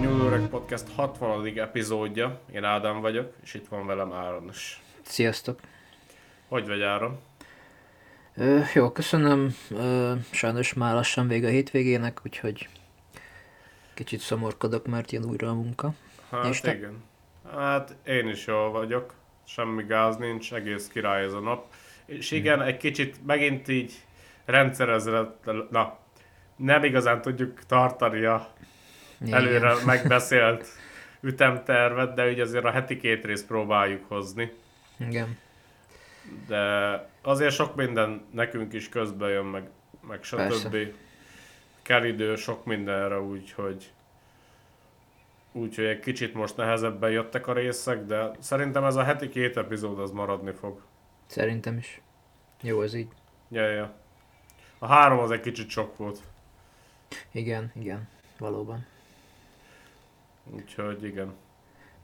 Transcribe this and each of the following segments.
New York Podcast 60. epizódja. Én Ádám vagyok, és itt van velem Áron is. Sziasztok! Hogy vagy Áron? Ö, jó, köszönöm. Ö, sajnos már lassan vége a hétvégének, úgyhogy kicsit szomorkodok, mert jön újra a munka. Hát És te? igen. Hát én is jól vagyok. Semmi gáz nincs, egész király ez a nap. És igen, egy kicsit megint így rendszerezett, na, nem igazán tudjuk tartani a Igen. előre megbeszélt ütemtervet, de ugye azért a heti két részt próbáljuk hozni. Igen. De azért sok minden nekünk is közbe jön, meg, meg stb. Kell idő sok mindenre, úgyhogy úgyhogy egy kicsit most nehezebben jöttek a részek, de szerintem ez a heti két epizód az maradni fog. Szerintem is. Jó, ez így. Ja, ja. A három az egy kicsit sok volt. Igen, igen. Valóban. Úgyhogy igen.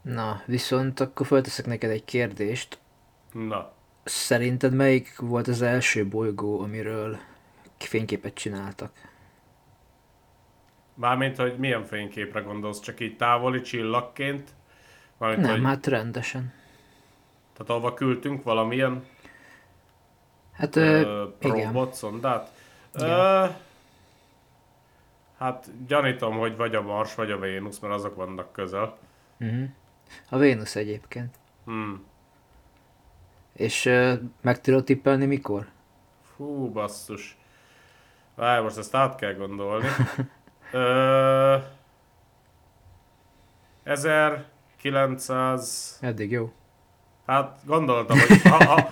Na, viszont akkor felteszek neked egy kérdést. Na, Szerinted melyik volt az első bolygó, amiről fényképet csináltak? mármint, hogy milyen fényképre gondolsz, csak így távoli csillagként? Mármint, Nem, hogy, hát rendesen. Tehát ahova küldtünk valamilyen Hát, ö, igen. robot, szondát. Igen. Ö, hát gyanítom, hogy vagy a Mars, vagy a Vénusz, mert azok vannak közel. Uh-huh. A Vénusz egyébként. Hmm. És ö, meg tudod tippelni mikor? Fú, basszus. Várj, most ezt át kell gondolni. Ö, 1900... Eddig jó. Hát gondoltam, hogy, ha, ha,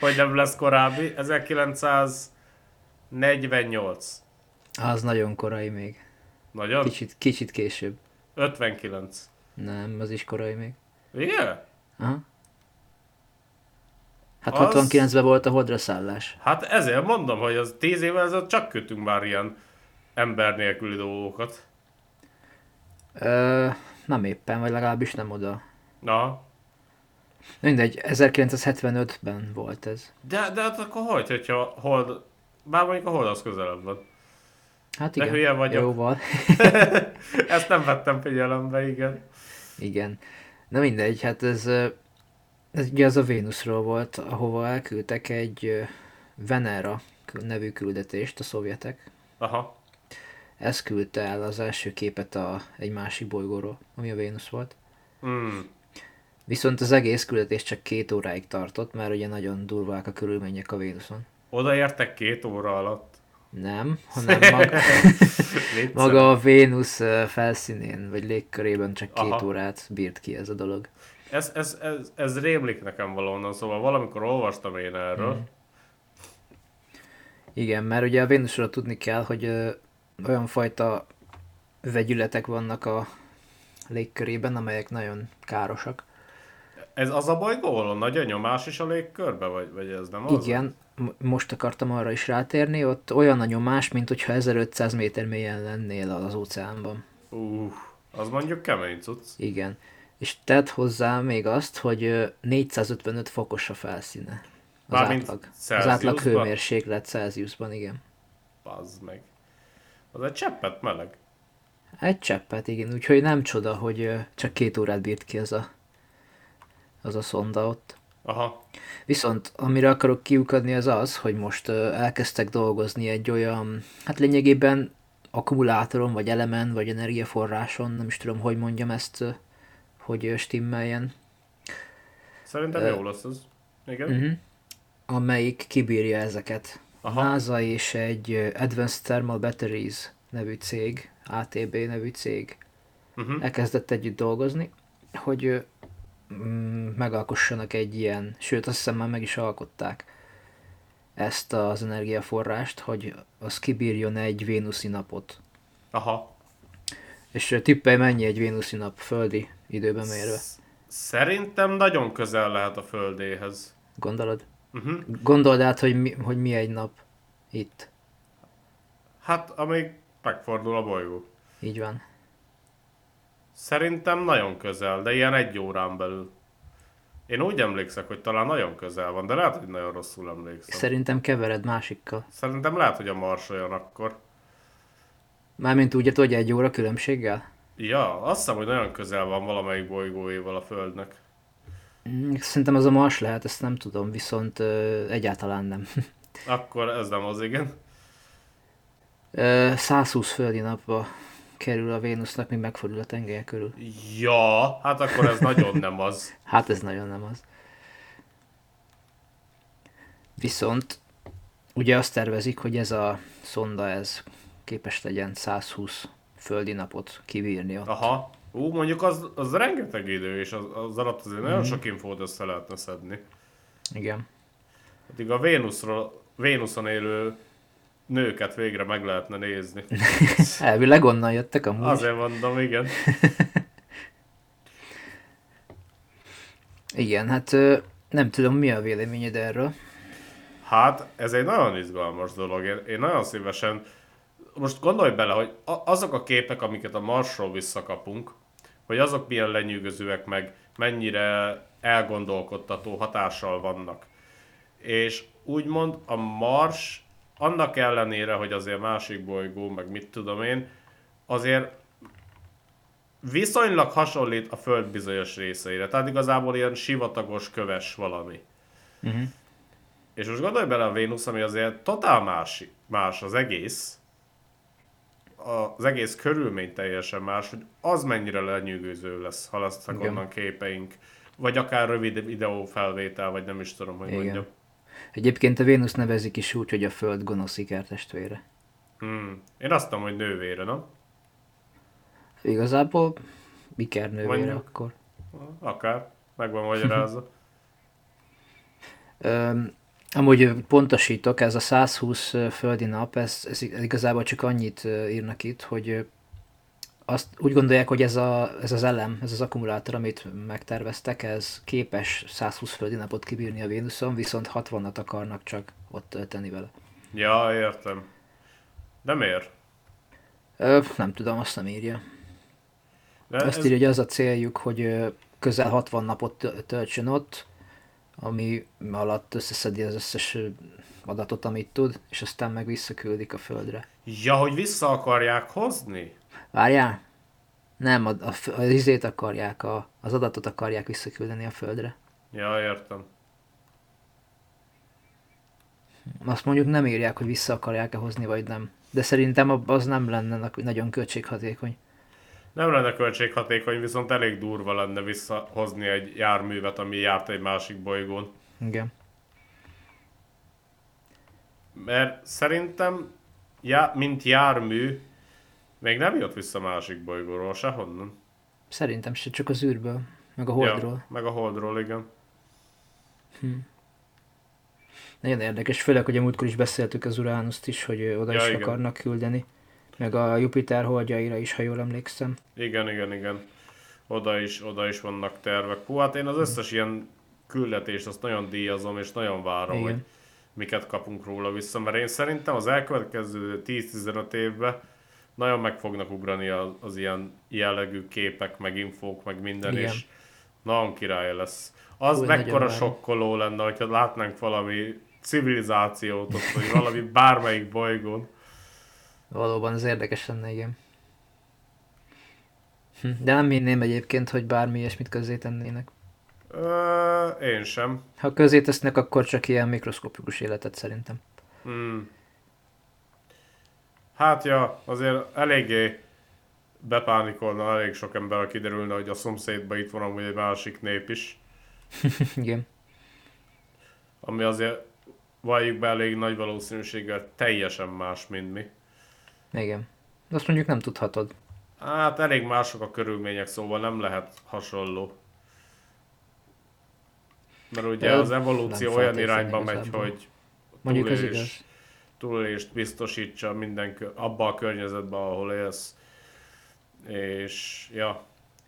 hogy nem lesz korábbi. 1948. Az nagyon korai még. Nagyon? Kicsit, kicsit később. 59. Nem, az is korai még. Igen? Aha. Hát Az- 69-ben volt a holdra szállás. Hát ezért mondom, hogy az 10 évvel ezelőtt csak kötünk már ilyen ember nélküli dolgokat. Ö, nem éppen, vagy legalábbis nem oda. Na, Mindegy, 1975-ben volt ez. de, de hát akkor hogy, hogyha hold... Bár mondjuk a hold az közelebb van. Hát De igen, hülye vagyok. jóval. Ezt nem vettem figyelembe, igen. Igen. Na mindegy, hát ez, ez ugye az a Vénuszról volt, ahova elküldtek egy Venera nevű küldetést a szovjetek. Aha. Ez küldte el az első képet a, egy másik bolygóról, ami a Vénusz volt. Hmm. Viszont az egész küldetés csak két óráig tartott, mert ugye nagyon durvák a körülmények a Vénuszon. Odaértek két óra alatt. Nem, hanem maga, maga a Vénusz felszínén, vagy légkörében csak két Aha. órát bírt ki ez a dolog. Ez, ez, ez, ez rémlik nekem valahonnan, szóval valamikor olvastam én erről. Mhm. Igen, mert ugye a Vénuszról tudni kell, hogy ö, olyan fajta vegyületek vannak a légkörében, amelyek nagyon károsak. Ez az a bolygó, ahol a nagy a nyomás is a légkörbe, vagy, vagy ez nem az? Igen, most akartam arra is rátérni, ott olyan a nyomás, mint hogyha 1500 méter mélyen lennél az óceánban. Uh, az mondjuk kemény cucc. Igen. És tedd hozzá még azt, hogy ö, 455 fokos a felszíne. Az Mármint átlag. Az átlag hőmérséklet Celsiusban, igen. Bazd meg. Az egy cseppet meleg. Egy cseppet, igen. Úgyhogy nem csoda, hogy csak két órát bírt ki az a, az a szonda ott. Aha. Viszont amire akarok kiukadni az az, hogy most elkezdtek dolgozni egy olyan, hát lényegében akkumulátoron, vagy elemen, vagy energiaforráson, nem is tudom, hogy mondjam ezt, hogy stimmeljen, Szerintem jó lesz ez. Igen? uh-huh. amelyik kibírja ezeket. Aha. NASA és egy Advanced Thermal Batteries nevű cég, ATB nevű cég Uh-huh. elkezdett együtt dolgozni, hogy megalkossanak egy ilyen, sőt azt hiszem már meg is alkották ezt az energiaforrást, hogy az kibírjon egy vénuszi napot. Aha. És tippelj mennyi egy vénuszi nap földi időben mérve? Sz- Szerintem nagyon közel lehet a Földéhez. Gondolod? Uh-huh. Gondold át, hogy mi, hogy mi egy nap itt. Hát, amíg megfordul a bolygó. Így van. Szerintem nagyon közel, de ilyen egy órán belül. Én úgy emlékszek, hogy talán nagyon közel van, de lehet, hogy nagyon rosszul emlékszem. Szerintem kevered másikkal. Szerintem lehet, hogy a Mars olyan akkor. Mármint úgy, hogy egy óra különbséggel? Ja, azt hiszem, hogy nagyon közel van valamelyik bolygóéval a Földnek. Mm, Szerintem az a Mars lehet, ezt nem tudom, viszont ö, egyáltalán nem. Akkor ez nem az, igen. Ö, 120 földi napba kerül a Vénusznak, míg megfordul a tengelye körül. Ja, hát akkor ez nagyon nem az. Hát ez nagyon nem az. Viszont ugye azt tervezik, hogy ez a szonda ez képes legyen 120 földi napot kibírni ott. Aha. Ú, mondjuk az, az rengeteg idő, és az, az alatt azért Mhm. nagyon sok infót össze lehetne szedni. Igen. Addig a Vénuszról, Vénuszon élő nőket végre meg lehetne nézni. Elvileg onnan jöttek amúgy. Azért mondom, igen. Igen, hát nem tudom, mi a véleményed erről. Hát, ez egy nagyon izgalmas dolog. Én, én nagyon szívesen... Most gondolj bele, hogy azok a képek, amiket a Marsról visszakapunk, hogy azok milyen lenyűgözőek, meg mennyire elgondolkodtató hatással vannak. És úgymond a Mars, annak ellenére, hogy azért másik bolygó, meg mit tudom én, azért viszonylag hasonlít a Föld bizonyos részeire. Tehát igazából ilyen sivatagos, köves valami. Uh-huh. És most gondolj bele a Vénusz, ami azért totál más, más az egész, az egész körülmény teljesen más, hogy az mennyire lenyűgöző lesz, ha lesznek onnan képeink. Vagy akár rövid videófelvétel, vagy nem is tudom, hogy Igen. mondjam. Egyébként a Vénusz nevezik is úgy, hogy a Föld gonosz ikertestvére. Hmm. Én azt mondom, hogy nővére, nem? Igazából ikernővére Mondjuk. akkor. Akár. Meg van magyarázva. Öm, amúgy pontosítok, ez a 120 ö, földi nap, ez, ez igazából csak annyit írnak itt, hogy azt úgy gondolják, hogy ez, a, ez az elem, ez az akkumulátor, amit megterveztek, ez képes 120 földi napot kibírni a Vénuszon, viszont 60-at akarnak csak ott tölteni vele. ja, értem. De miért? Ö, nem tudom, azt nem írja. De Azt ez, írja, hogy az a céljuk, hogy közel 60 napot tö- töltsön ott, ami alatt összeszedi az összes adatot, amit tud, és aztán meg visszaküldik a Földre. ja, hogy vissza akarják hozni? Várjál? Nem, a, a, a izét akarják, a, az adatot akarják visszaküldeni a Földre. Ja, értem. Azt mondjuk nem írják, hogy vissza akarják-e hozni, vagy nem. De szerintem az nem lenne nagyon költséghatékony. Nem lenne költséghatékony, viszont elég durva lenne visszahozni egy járművet, ami járt egy másik bolygón. Igen. Mert szerintem, já, mint jármű, még nem jött vissza másik bolygóról, sehonnan. Szerintem se, csak az űrből, meg a Holdról. Ja, meg a Holdról, igen. Nagyon érdekes, főleg, hogy a múltkor is beszéltük az Uránuszt is, hogy oda Ja, is igen. akarnak küldeni. Meg a Jupiter holdjaira is, ha jól emlékszem. Igen, igen, igen. Oda is, oda is vannak tervek. Hú, hát én az összes ilyen küldetést azt nagyon díjazom, és nagyon várom, Igen. hogy miket kapunk róla vissza, mert én szerintem az elkövetkező 10-15 évben nagyon meg fognak ugrani az, az ilyen jellegű képek, meg infók, meg minden, Igen. és nagyon király lesz. Az Hú, mekkora sokkoló lenne, hogyha látnánk valami civilizációt ott, vagy valami bármelyik bolygón. Valóban ez érdekes lenne, igen. Hm, De nem hinném egyébként, hogy bármi ilyesmit közzé tennének. Ö, én sem. Ha közé tesznek, akkor csak ilyen mikroszkopikus életet szerintem. Hmm. Hát ja, azért eléggé bepánikolna elég sok ember, kiderülne, hogy a szomszédban itt van amúgy egy másik nép is, igen. ami azért valljuk be elég nagy valószínűséggel teljesen más, mint mi. Igen. De azt mondjuk nem tudhatod. Hát elég mások a körülmények, szóval nem lehet hasonló. Mert ugye Ö, az evolúció olyan irányba megy, hogy Mondjuk túlélés, igaz. Túlélést biztosítsa minden, abba a környezetben, ahol élsz. És ja.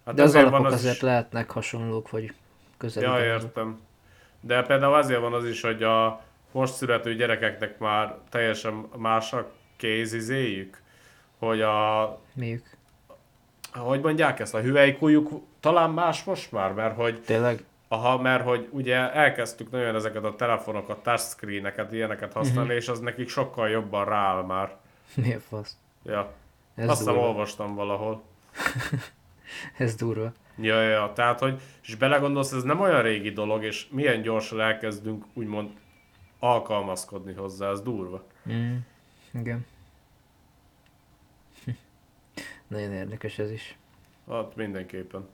Hát De az alapok az azért is, lehetnek hasonlók, vagy közelük. Ja, értem. De például azért van az is, hogy a most születő gyerekeknek már teljesen más a kézizéjük, hogy a, Miük? hogy mondják ezt, a hüvelykújuk talán más most már, mert hogy Tényleg? Aha, mert hogy ugye elkezdtük nagyon ezeket a telefonokat, touchscreeneket, ilyeneket használni, Mhm. és az nekik sokkal jobban rááll már. Mi a fasz? Ja. Ez Azt hiszem durva. olvastam valahol. Ez durva. Ja, ja, tehát, hogy és belegondolsz, ez nem olyan régi dolog, és milyen gyorsan elkezdünk úgymond alkalmazkodni hozzá, ez durva. Mm. Igen. Nagyon érdekes ez is. Hát mindenképpen.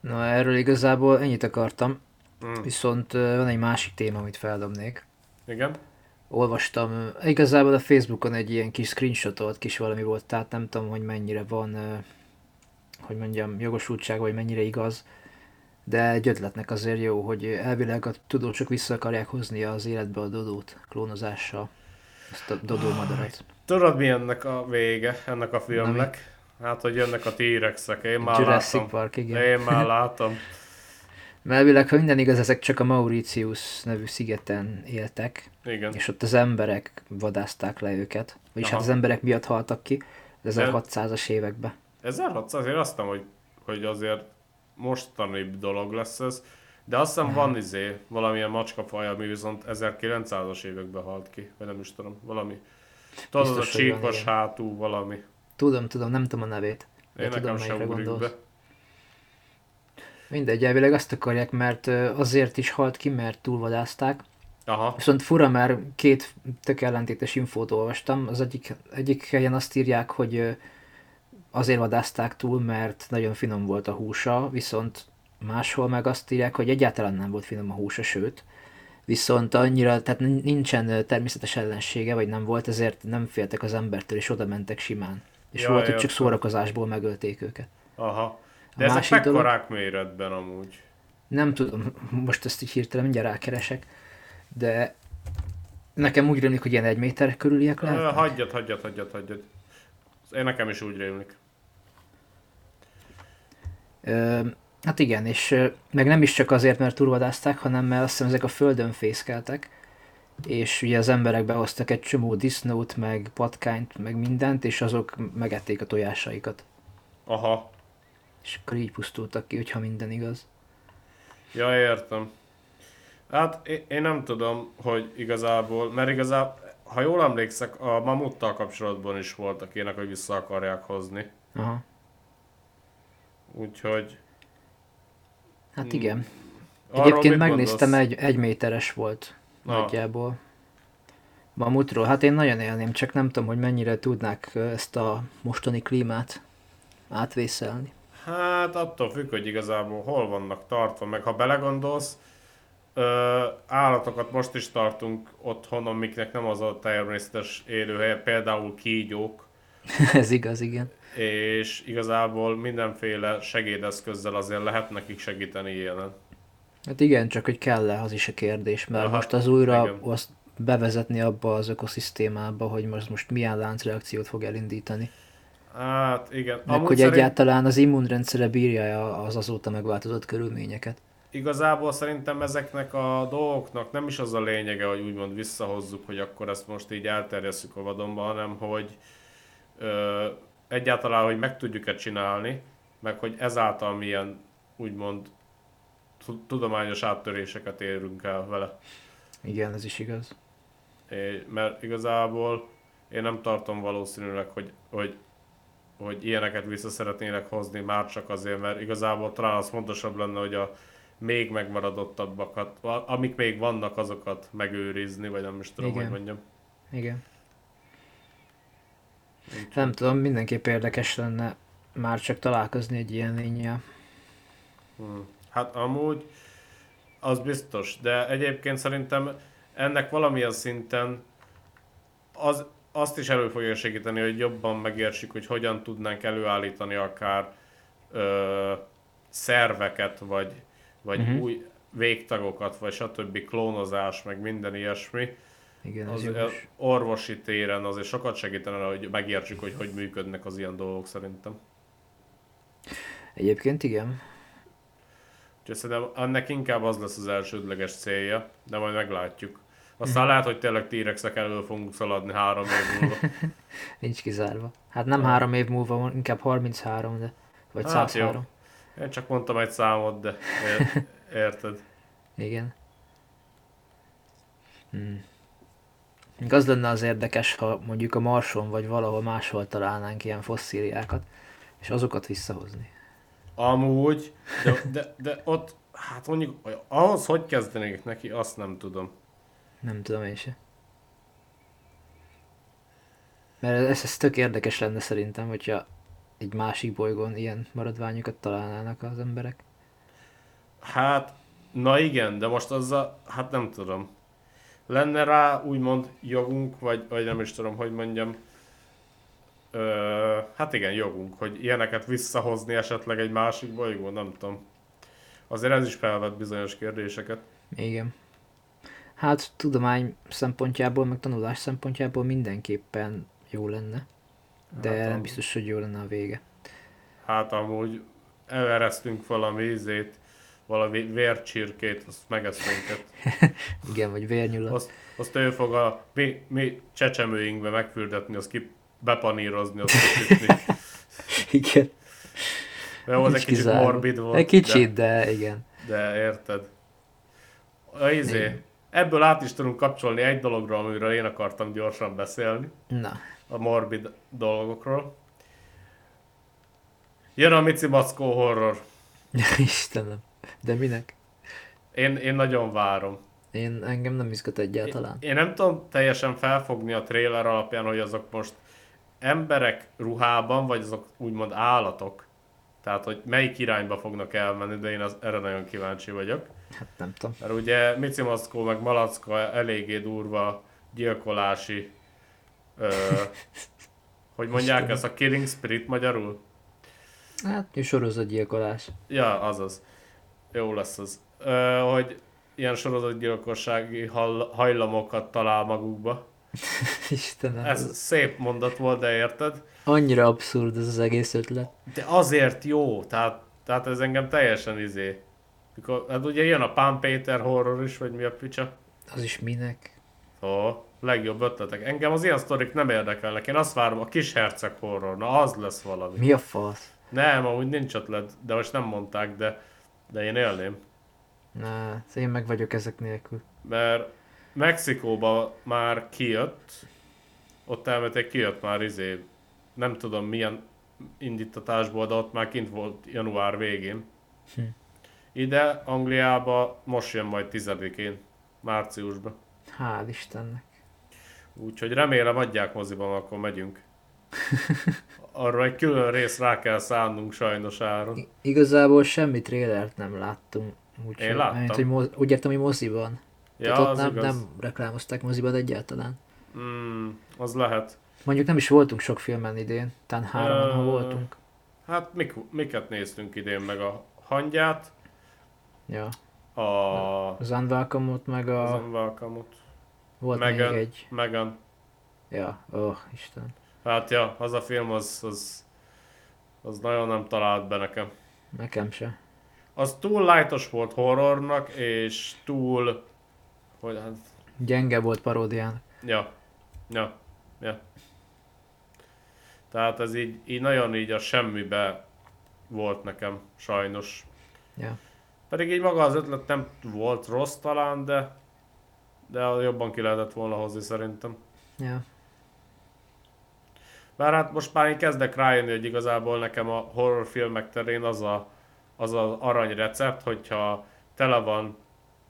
Na, erről igazából ennyit akartam, Mm. viszont van egy másik téma, amit feldobnék. Igen? Olvastam, igazából a Facebookon egy ilyen kis screenshotolt kis valami volt, tehát nem tudom, hogy mennyire van, hogy mondjam, jogosultsága, vagy mennyire igaz, de egy ötletnek azért jó, hogy elvileg a tudósok vissza akarják hozni az életbe a Dodót klónozással, ezt a Dodó madarat. Tudod mi ennek a vége, ennek a filmnek? Hát, hogy jönnek a T-rexek, én már Jurassic látom. Park, igen. Én már látom. Mert elvileg, ha minden igaz, ezek csak a Mauritius nevű szigeten éltek, Igen. és ott az emberek vadázták le őket. Vagyis Aha. hát az emberek miatt haltak ki, az 1600-as években. 1600, én azt mondom, hogy, hogy azért mostanibb dolog lesz ez, de azt hiszem van izé, valamilyen macskafaj, ami viszont 1900-as években halt ki, vagy nem is tudom, valami. Tudod, az a csíkos hátú valami. Tudom, tudom, nem tudom a nevét. De Én tudom, melyikre ugrik be. gondolsz. Mindegy, elvileg azt akarják, mert azért is halt ki, mert túlvadázták. Aha, Viszont fura, mert két tök ellentétes infót olvastam. Az egyik, egyik helyen azt írják, hogy azért vadázták túl, mert nagyon finom volt a húsa, viszont máshol meg azt írják, hogy egyáltalán nem volt finom a húsa, sőt, viszont annyira, tehát nincsen természetes ellensége, vagy nem volt, ezért nem féltek az embertől, és oda mentek simán. És Ja, volt, hogy csak szórakozásból megölték őket. aha. A De ezek másik dolog- mekkorák méretben amúgy? Nem tudom, most ezt így hirtelen mindjárt rákeresek, de nekem úgy rémlik, hogy ilyen egy méter körüliek Ö, lehet. Hagyjad, hagyjad, hagyjad, hagyjad. Én nekem is úgy rémlik. Ö, hát igen, és meg nem is csak azért, mert turvadázták, hanem mert azt hiszem ezek a földön fészkeltek, és ugye az emberek behoztak egy csomó disznót, meg patkányt, meg mindent, és azok megették a tojásaikat. Aha, És akkor így pusztultak ki, hogyha minden igaz. ja értem. Hát én, nem tudom, hogy igazából, mert igazából, ha jól emlékszek, a mamuttal kapcsolatban is voltak ilyenek, hogy vissza akarják hozni. Aha. Úgyhogy... Hát Hmm. igen. arról Egyébként megnéztem, egy, egy méteres volt Na. nagyjából. Mamutról. Hát én nagyon élném, csak nem tudom, hogy mennyire tudnák ezt a mostani klímát átvészelni. Hát attól függ, hogy igazából hol vannak tartva, meg ha belegondolsz, ö, állatokat most is tartunk otthon, amiknek nem az a természetes élőhelye, például kígyók, Ez igaz, igen. és igazából mindenféle segédeszközzel azért lehet nekik segíteni jelen. Hát igen, csak hogy kell-e, az is a kérdés, mert Aha, most az újra igen. azt bevezetni abba az ökoszisztémába, hogy most, most milyen láncreakciót fog elindítani. Hát igen. Meg hogy szerint- egyáltalán az immunrendszere bírja az azóta megváltozott körülményeket. Igazából szerintem ezeknek a dolgoknak nem is az a lényege, hogy úgymond visszahozzuk, hogy akkor ezt most így elterjesszük a vadonba, hanem hogy ö, egyáltalán, hogy meg tudjuk-e csinálni, meg hogy ezáltal milyen úgymond tudományos áttöréseket érünk el vele. Igen, ez is igaz. É, mert igazából én nem tartom valószínűleg, hogy, hogy, hogy ilyeneket vissza szeretnének hozni már csak azért, mert igazából talán az fontosabb lenne, hogy a még megmaradottabbakat, amik még vannak, azokat megőrizni, vagy nem is tudom, Igen. hogy mondjam. Igen. Nem tudom, mindenképp érdekes lenne már csak találkozni egy ilyen lényel. Hmm. Hát amúgy az biztos, de egyébként szerintem ennek valamilyen szinten az, azt is elő fogja segíteni, hogy jobban megértsük, hogy hogyan tudnánk előállítani akár ö, szerveket, vagy, vagy uh-huh. új végtagokat, vagy stb. klónozás, meg minden ilyesmi. Igen, Az, az jogos. orvosi téren azért sokat segítene, hogy megértsük, hogy hogy működnek az ilyen dolgok szerintem. Egyébként igen. Úgyhogy szerintem ennek inkább az lesz az elsődleges célja, de majd meglátjuk. Aztán lehet, hogy tényleg T-rexek elől fogunk szaladni három év múlva. Nincs kizárva. Hát nem három év múlva, inkább 33, de... Vagy Hát 103. Én csak mondtam egy számot, de ér- érted. Igen. Hmm. Az lenne az érdekes, ha mondjuk a Marson vagy valahol máshol találnánk ilyen fosszíliákat. És azokat visszahozni. Amúgy, de, de, de ott, hát mondjuk, ahhoz hogy kezdenék neki, azt nem tudom. Nem tudom én se. Mert ez, ez tök érdekes lenne szerintem, hogyha egy másik bolygón ilyen maradványokat találnának az emberek. Hát, na igen, de most azzal, hát nem tudom. Lenne rá úgymond jogunk, vagy, vagy nem is tudom, hogy mondjam. Ö, hát igen, jogunk, hogy ilyeneket visszahozni esetleg egy másik bolygón, nem tudom. Azért ez is felvet bizonyos kérdéseket. Igen. Hát tudomány szempontjából, meg tanulás szempontjából mindenképpen jó lenne. De Hát, nem biztos, hogy jó lenne a vége. Hát amúgy evereztünk valami ízét, valami vércsirkét, azt megeszünk. Igen, vagy vérnyulat. Azt, azt ő fog a mi, mi csecsemőinkbe megfürdetni, azt ki bepanírozni, azt. Igen. Jó, az egy kicsit kizárva. morbid volt. Egy kicsit, de, de igen. De, érted. A izé, Igen. ebből át is tudunk kapcsolni egy dologra, amiről én akartam gyorsan beszélni. Na, A morbid dolgokról. Jön a Mici Mackó horror. Istenem. De minek? Én, én nagyon várom. Én engem nem izgat egyáltalán. Én nem tudom teljesen felfogni a trailer alapján, hogy azok most emberek ruhában, vagy azok úgymond állatok. Tehát, hogy melyik irányba fognak elmenni, de én az, erre nagyon kíváncsi vagyok. Hát nem tudom. Mert ugye Mici Maszkó meg Malacka eléggé durva gyilkolási, ö, hogy mondják ezt a Killing Spirit magyarul? Hát, sorozatgyilkolás. Ja, azaz. Jó lesz az. Ö, hogy ilyen sorozatgyilkossági hajlamokat talál magukba. Istenem. Ez szép mondat volt, de érted? Annyira abszurd ez az egész ötlet. De azért jó, tehát, tehát ez engem teljesen izé. Mikor, hát ugye jön a Pán Péter horror is, vagy mi a picsa. Az is minek? Ó, legjobb ötletek. Engem az ilyen sztorik nem érdekelnek. Én azt várom, a kis herceg horror. Na, az lesz valami. Mi a fasz? Nem, amúgy nincs ötlet, de most nem mondták, de, de én élném. Na, én meg vagyok ezek nélkül. Mert Mexikóba már kijött, ott elmetek kijött már izé, nem tudom milyen indítatásból, de ott már kint volt január végén. Hm. Ide, Angliába most jön majd 10-én, márciusban. Hál' Istennek. Úgyhogy remélem adják moziban, akkor megyünk. Arra egy külön rész rá kell szánnunk sajnos áron. I- igazából semmi trélert nem láttunk. Úgy, Én láttam. Mint, hogy moz- úgy értem, hogy moziban. Ja, Tehát ott nem, igaz. nem reklámozták moziban egyáltalán. Mm, az lehet. Mondjuk nem is voltunk sok filmen idén, talán három, ha Ö, voltunk. Hát mik, miket néztünk idén meg a hangyát, Ja. a Az Unwelcome-ot, meg a... az Unwelcome-ot, volt Megan, még egy... Megan. Ja, ó, oh, Isten. Hát ja, az a film az, az, az nagyon nem talált be nekem. Nekem se. Az túl lightos volt horrornak, és túl... Hogy hát... Gyenge volt paródián. Ja. Ja. Ja. Tehát ez így, így nagyon így a semmibe volt nekem, sajnos. Ja. Pedig így maga az ötlet nem volt rossz talán, de de jobban ki lehetett volna hozni szerintem. Ja. Bár hát most már én kezdek rájönni, hogy igazából nekem a horrorfilmek terén az a, az az arany recept, hogyha tele van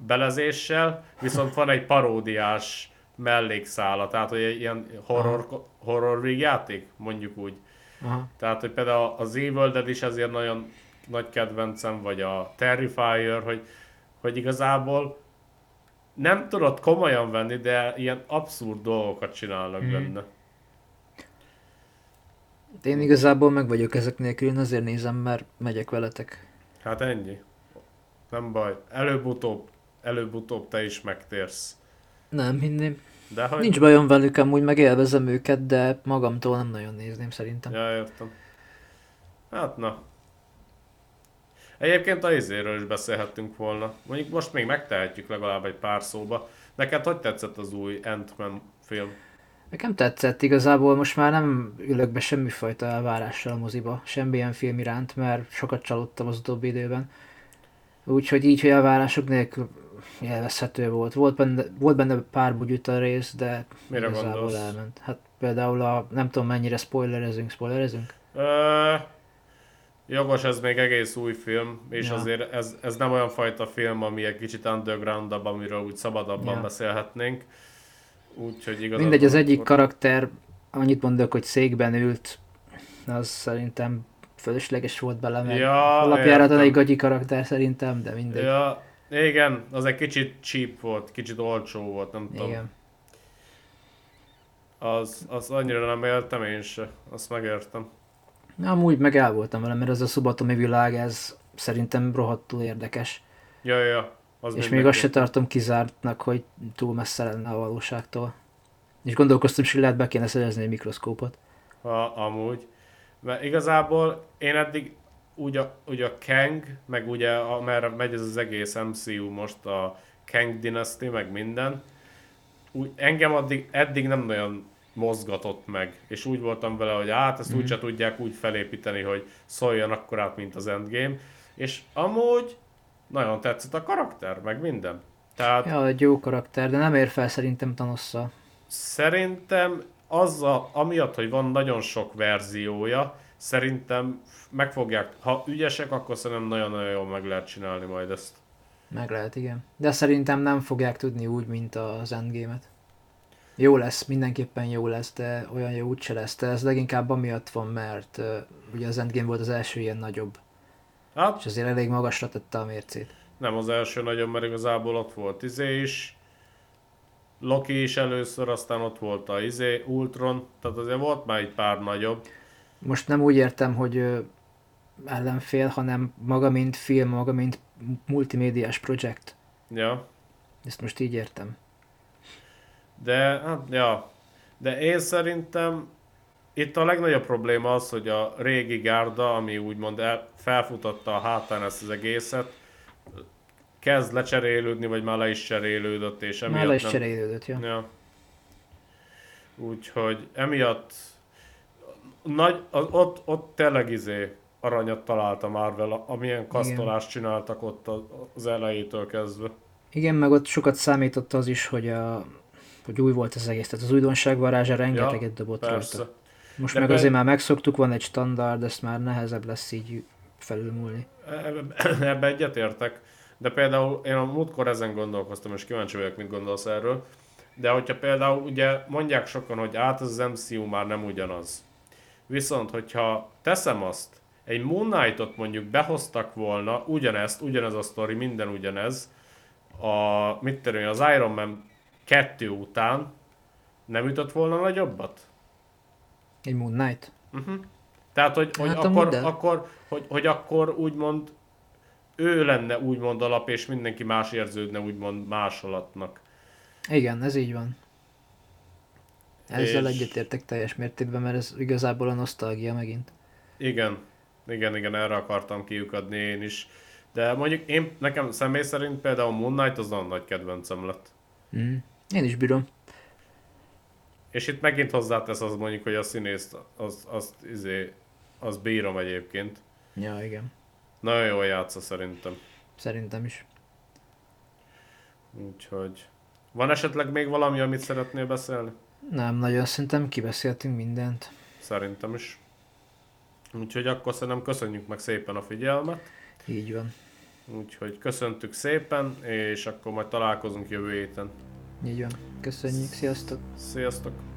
belezéssel, viszont van egy paródiás mellékszála, tehát hogy egy ilyen horror, horror játék, mondjuk úgy. Aha. Tehát, hogy például az Evil Dead is ezért nagyon nagy kedvencem, vagy a Terrifier, hogy, hogy igazából nem tudod komolyan venni, de ilyen abszurd dolgokat csinálnak Mhm. benne. Én igazából meg vagyok ezek nélkül, én azért nézem, mert megyek veletek. Hát ennyi. Nem baj. Előbb-utóbb, előbb-utóbb te is megtérsz. Nem hinném. De hogy... Nincs bajom velük, amúgy meg élvezem őket, de magamtól nem nagyon nézném szerintem. Ja, értem. Hát na. Egyébként a izéről is beszélhettünk volna. Mondjuk most még megtehetjük legalább egy pár szóba. Neked hogy tetszett az új Ant-Man film? Nekem tetszett, igazából most már nem ülök be semmifajta elvárással a moziba, semmilyen film iránt, mert sokat csalódtam az utóbbi időben. Úgyhogy így, hogy elvárások nélkül élvezhető volt. Volt benne, volt benne pár bugyuta rész, de Mire igazából elment. Hát például a, nem tudom mennyire spoilerezünk, spoilerezünk? Ö, Jogos, ez még egész új film, és Ja. azért ez, ez nem olyan fajta film, ami egy kicsit undergroundabb, amiről úgy szabadabban Ja. beszélhetnénk. Úgyhogy igazából... Mindegy, az egyik karakter, annyit mondok, hogy székben ült, az szerintem fölösleges volt bele, mert Ja, alapjáraton értem. egy gagyi karakter szerintem, de mindegy. Ja, igen, az egy kicsit cheap volt, kicsit olcsó volt, nem tudom. Igen. Az, az annyira nem éltem én se, azt megértem. Amúgy meg el voltam vele, mert ez a szubatomi világ, ez szerintem rohadtul érdekes. Ja, ja, az és még azt se tartom kizártnak, hogy túl messze lenne a valóságtól. És gondolkoztam, hogy lehet be kéne szerezni egy mikroszkópot. Ha, amúgy. Mert igazából én eddig úgy a, úgy a Kang, meg ugye amerre megy ez az egész MCU most a Kang Dynasty, meg minden, úgy, engem addig, eddig nem nagyon mozgatott meg, és úgy voltam vele, hogy hát ezt úgyse tudják úgy felépíteni, hogy szóljon akkor át, mint az Endgame, és amúgy nagyon tetszett a karakter, meg minden. Tehát Ja, egy jó karakter, de nem ér fel szerintem Thanosszal. Szerintem azzal, amiatt, hogy van nagyon sok verziója, szerintem meg fogják, ha ügyesek, akkor szerintem nagyon-nagyon jól meg lehet csinálni majd ezt. Meg lehet, igen. De szerintem nem fogják tudni úgy, mint az Endgame-et. Jó lesz, mindenképpen jó lesz, de olyan jó úgyse lesz. De ez leginkább amiatt van, mert uh, ugye az Endgame volt az első ilyen nagyobb, Hát és azért elég magasra tette a mércét. nem az első nagyon, mert igazából ott volt Izé is, Loki is először, aztán ott volt a Izé, Ultron, tehát azért volt már egy pár nagyobb. Most nem úgy értem, hogy ellenfél, hanem maga mint film, maga mint multimédiás projekt. Ja, Ezt most így értem. de hát, ja, de én szerintem itt a legnagyobb probléma az, hogy a régi gárda, ami úgymond el, felfutatta a hátán ezt az egészet, kezd lecserélődni, vagy már le is cserélődött, és emiatt Már le is nem... cserélődött, ja. Ja. Úgyhogy emiatt nagy, az, ott, ott tényleg izé aranyat talált a Marvel, amilyen kasztolást csináltak ott az, elejétől kezdve. Igen, meg ott sokat számított az is, hogy, a, hogy új volt az egész. Tehát az újdonság varázsa rengeteget dobott Persze. rajta. Most De meg be- azért már megszoktuk, van egy standard, ezt már nehezebb lesz így felülmúlni. Ebbe, ebbe egyetértek, de például én a múltkor ezen gondolkoztam, és kíváncsi vagyok, mit gondolsz erről. De hogyha például ugye mondják sokan, hogy át az MCU már nem ugyanaz. Viszont, hogyha teszem azt, egy Moon Knight-ot mondjuk behoztak volna, ugyanezt, ugyanez a sztori, minden ugyanez, a, mit én, az Iron Man 2 után nem ütött volna nagyobbat? Egy Moon Knight. Tehát, hogy, hogy, Hát akkor, akkor, hogy, hogy akkor úgymond ő lenne úgymond alap, és mindenki más érződne úgymond másolatnak. Igen, ez így van. Ezzel És- egyetértek teljes mértékben, mert ez igazából a nosztalgia megint. Igen, igen, igen, erre akartam kiukadni én is. De mondjuk én, nekem személy szerint például Moon Knight az nagyon nagy kedvencem lett. Mm. Én is bírom. És itt megint hozzátesz az mondjuk, hogy a színészt, az, az, izé, az bírom egyébként. Ja, igen. Nagyon jól játsza szerintem. Szerintem is. Úgyhogy... Van esetleg még valami, amit szeretnél beszélni? Nem, nagyon szerintem kibeszéltünk mindent. Szerintem is. Úgyhogy akkor szerintem köszönjük meg szépen a figyelmet. Így van. Úgyhogy köszöntük szépen, és akkor majd találkozunk jövő héten. Így van. Köszönjük, sziasztok! Sziasztok!